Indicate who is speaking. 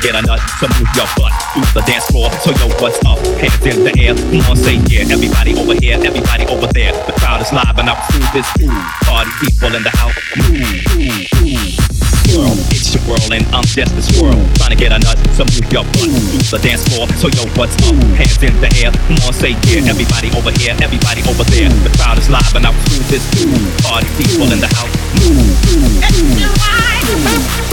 Speaker 1: get a nut to move your butt through the dance floor. So yo, what's up? Hands in the air. Come on, say yeah. Everybody over here, everybody over there. The crowd is live and up through this ooh. Party people in the house. Move, move, move. Swirl, it's your world and I'm just a swirl. Trying to get a nut to move your butt through the dance floor. So yo, what's up? Hands in the air. Come on, say yeah. Everybody over here, everybody over there. The crowd is live and up through this. Party people in the house. Move, move, move.